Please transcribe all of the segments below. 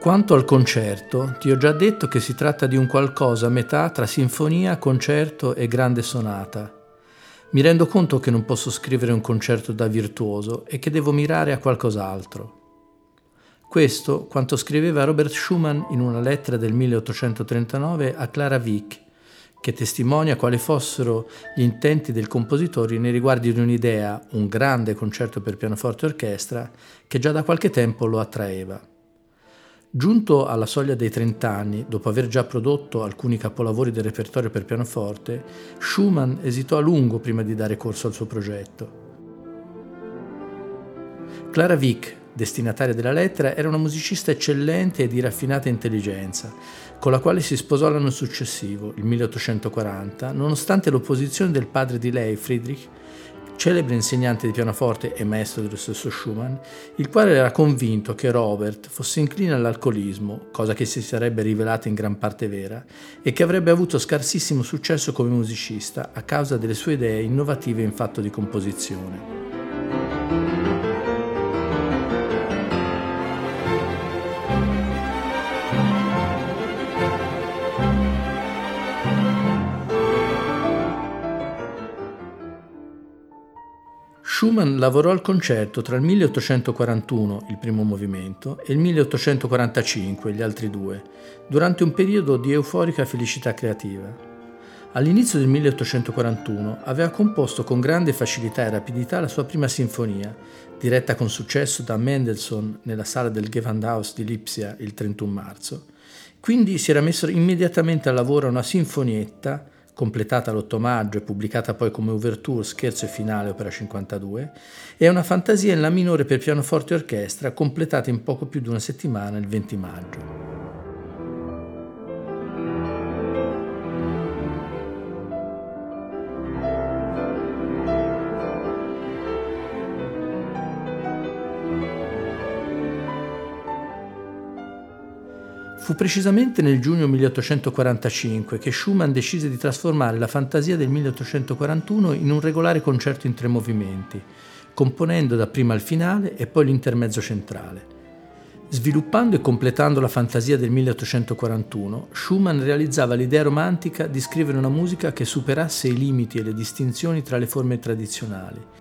Quanto al concerto, ti ho già detto che si tratta di un qualcosa a metà tra sinfonia, concerto e grande sonata. Mi rendo conto che non posso scrivere un concerto da virtuoso e che devo mirare a qualcos'altro. Questo quanto scriveva Robert Schumann in una lettera del 1839 a Clara Wieck, che testimonia quali fossero gli intenti del compositore nei riguardi di un'idea, un grande concerto per pianoforte e orchestra, che già da qualche tempo lo attraeva. Giunto alla soglia dei 30 anni, dopo aver già prodotto alcuni capolavori del repertorio per pianoforte, Schumann esitò a lungo prima di dare corso al suo progetto. Clara Wieck, destinataria della lettera, era una musicista eccellente e di raffinata intelligenza, con la quale si sposò l'anno successivo, il 1840, nonostante l'opposizione del padre di lei, Friedrich, celebre insegnante di pianoforte e maestro dello stesso Schumann, il quale era convinto che Robert fosse incline all'alcolismo, cosa che si sarebbe rivelata in gran parte vera, e che avrebbe avuto scarsissimo successo come musicista a causa delle sue idee innovative in fatto di composizione. Schumann lavorò al concerto tra il 1841, il primo movimento, e il 1845, gli altri due, durante un periodo di euforica felicità creativa. All'inizio del 1841 aveva composto con grande facilità e rapidità la sua prima sinfonia, diretta con successo da Mendelssohn nella sala del Gewandhaus di Lipsia il 31 marzo. Quindi si era messo immediatamente al lavoro una sinfonietta completata l'8 maggio e pubblicata poi come ouverture, scherzo e finale, opera 52, e una fantasia in La minore per pianoforte e orchestra, completata in poco più di una settimana il 20 maggio. Fu precisamente nel giugno 1845 che Schumann decise di trasformare la fantasia del 1841 in un regolare concerto in tre movimenti, componendo dapprima il finale e poi l'intermezzo centrale. Sviluppando e completando la fantasia del 1841, Schumann realizzava l'idea romantica di scrivere una musica che superasse i limiti e le distinzioni tra le forme tradizionali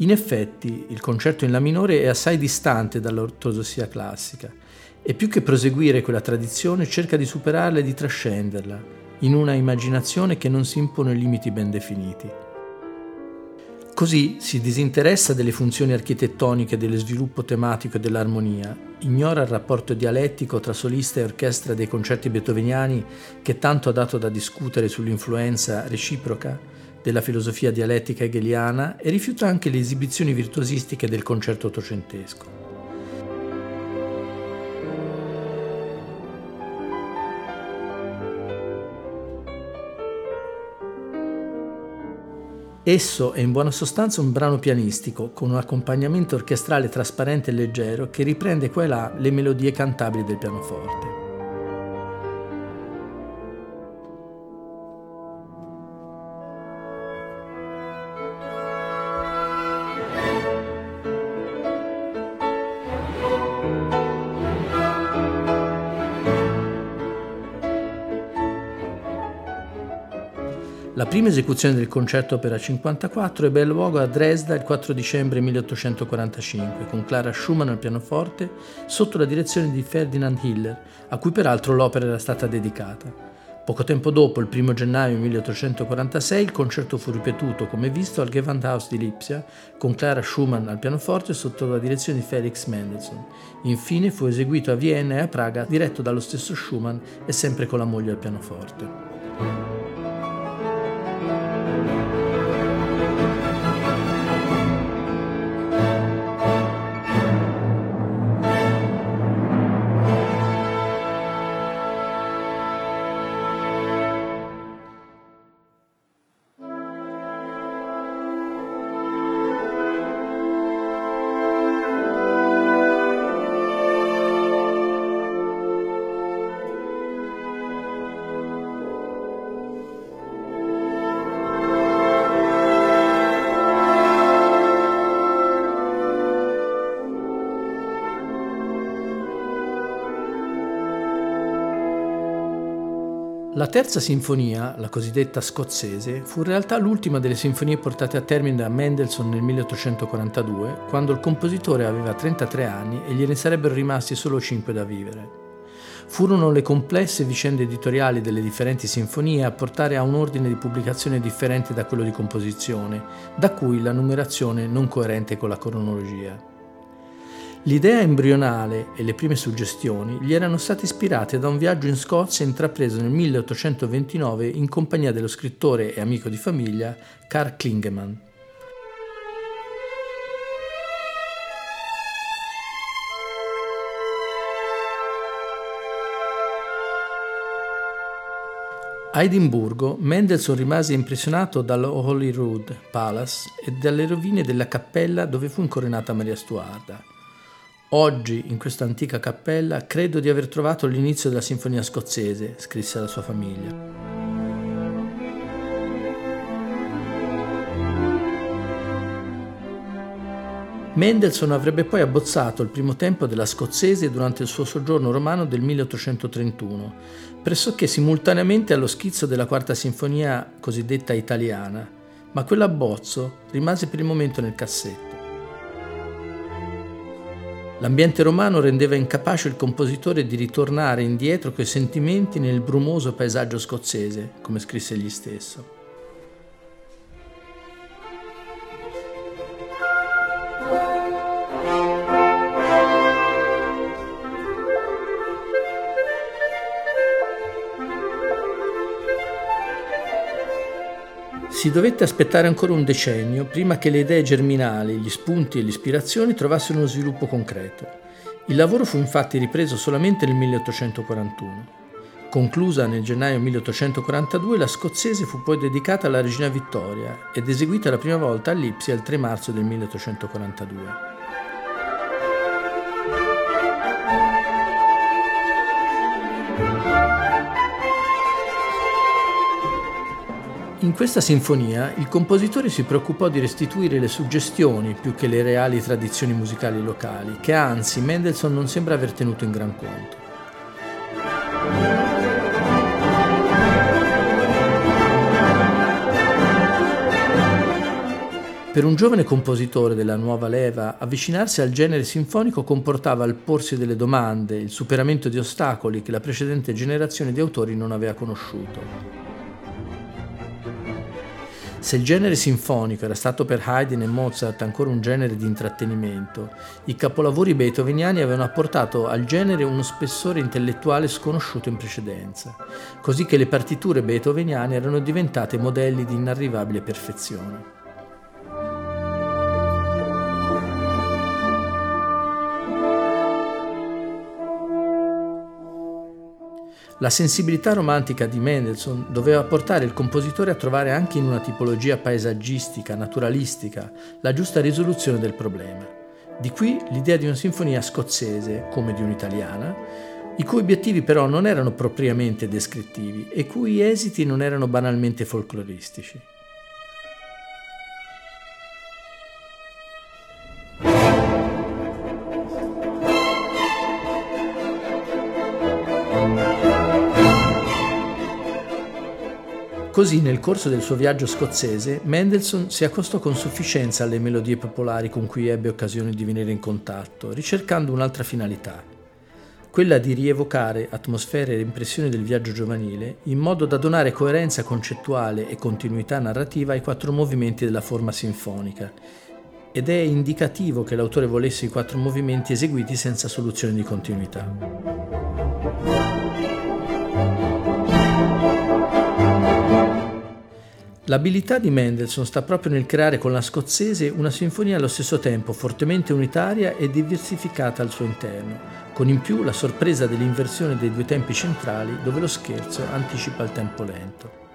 In effetti, il concerto in La minore è assai distante dall'ortodossia classica e più che proseguire quella tradizione cerca di superarla e di trascenderla in una immaginazione che non si impone limiti ben definiti. Così si disinteressa delle funzioni architettoniche dello sviluppo tematico e dell'armonia, ignora il rapporto dialettico tra solista e orchestra dei concerti beethoveniani che tanto ha dato da discutere sull'influenza reciproca della filosofia dialettica hegeliana e rifiuta anche le esibizioni virtuosistiche del concerto ottocentesco. Esso è in buona sostanza un brano pianistico con un accompagnamento orchestrale trasparente e leggero che riprende qua e là le melodie cantabili del pianoforte. La prima esecuzione del concerto opera 54 ebbe luogo a Dresda il 4 dicembre 1845 con Clara Schumann al pianoforte sotto la direzione di Ferdinand Hiller, a cui peraltro l'opera era stata dedicata. Poco tempo dopo, il 1 gennaio 1846, il concerto fu ripetuto, come visto, al Gewandhaus di Lipsia, con Clara Schumann al pianoforte sotto la direzione di Felix Mendelssohn. Infine fu eseguito a Vienna e a Praga, diretto dallo stesso Schumann e sempre con la moglie al pianoforte. La terza sinfonia, la cosiddetta scozzese, fu in realtà l'ultima delle sinfonie portate a termine da Mendelssohn nel 1842, quando il compositore aveva 33 anni e gliene sarebbero rimasti solo 5 da vivere. Furono le complesse vicende editoriali delle differenti sinfonie a portare a un ordine di pubblicazione differente da quello di composizione, da cui la numerazione non coerente con la cronologia. L'idea embrionale e le prime suggestioni gli erano state ispirate da un viaggio in Scozia intrapreso nel 1829 in compagnia dello scrittore e amico di famiglia Carl Klingemann. A Edimburgo, Mendelssohn rimase impressionato dall'Holyrood Palace e dalle rovine della cappella dove fu incoronata Maria Stuarda. Oggi, in questa antica cappella, credo di aver trovato l'inizio della sinfonia scozzese, scrisse alla sua famiglia. Mendelssohn avrebbe poi abbozzato il primo tempo della scozzese durante il suo soggiorno romano del 1831, pressoché simultaneamente allo schizzo della quarta sinfonia cosiddetta italiana, ma quell'abbozzo rimase per il momento nel cassetto. L'ambiente romano rendeva incapace il compositore di ritornare indietro coi sentimenti nel brumoso paesaggio scozzese, come scrisse egli stesso. Si dovette aspettare ancora un decennio prima che le idee germinali, gli spunti e le ispirazioni trovassero uno sviluppo concreto. Il lavoro fu infatti ripreso solamente nel 1841. Conclusa nel gennaio 1842, la scozzese fu poi dedicata alla regina Vittoria ed eseguita la prima volta a Lipsia il 3 marzo del 1842. In questa sinfonia il compositore si preoccupò di restituire le suggestioni più che le reali tradizioni musicali locali, che anzi Mendelssohn non sembra aver tenuto in gran conto. Per un giovane compositore della nuova leva, avvicinarsi al genere sinfonico comportava il porsi delle domande, il superamento di ostacoli che la precedente generazione di autori non aveva conosciuto. Se il genere sinfonico era stato per Haydn e Mozart ancora un genere di intrattenimento, i capolavori beethoveniani avevano apportato al genere uno spessore intellettuale sconosciuto in precedenza, così che le partiture beethoveniane erano diventate modelli di inarrivabile perfezione. La sensibilità romantica di Mendelssohn doveva portare il compositore a trovare anche in una tipologia paesaggistica, naturalistica, la giusta risoluzione del problema. Di qui l'idea di una sinfonia scozzese, come di un'italiana, i cui obiettivi però non erano propriamente descrittivi e cui esiti non erano banalmente folcloristici. Così nel corso del suo viaggio scozzese Mendelssohn si accostò con sufficienza alle melodie popolari con cui ebbe occasione di venire in contatto, ricercando un'altra finalità, quella di rievocare atmosfere e impressioni del viaggio giovanile in modo da donare coerenza concettuale e continuità narrativa ai quattro movimenti della forma sinfonica. Ed è indicativo che l'autore volesse i quattro movimenti eseguiti senza soluzione di continuità. L'abilità di Mendelssohn sta proprio nel creare con la scozzese una sinfonia allo stesso tempo fortemente unitaria e diversificata al suo interno, con in più la sorpresa dell'inversione dei due tempi centrali dove lo scherzo anticipa il tempo lento.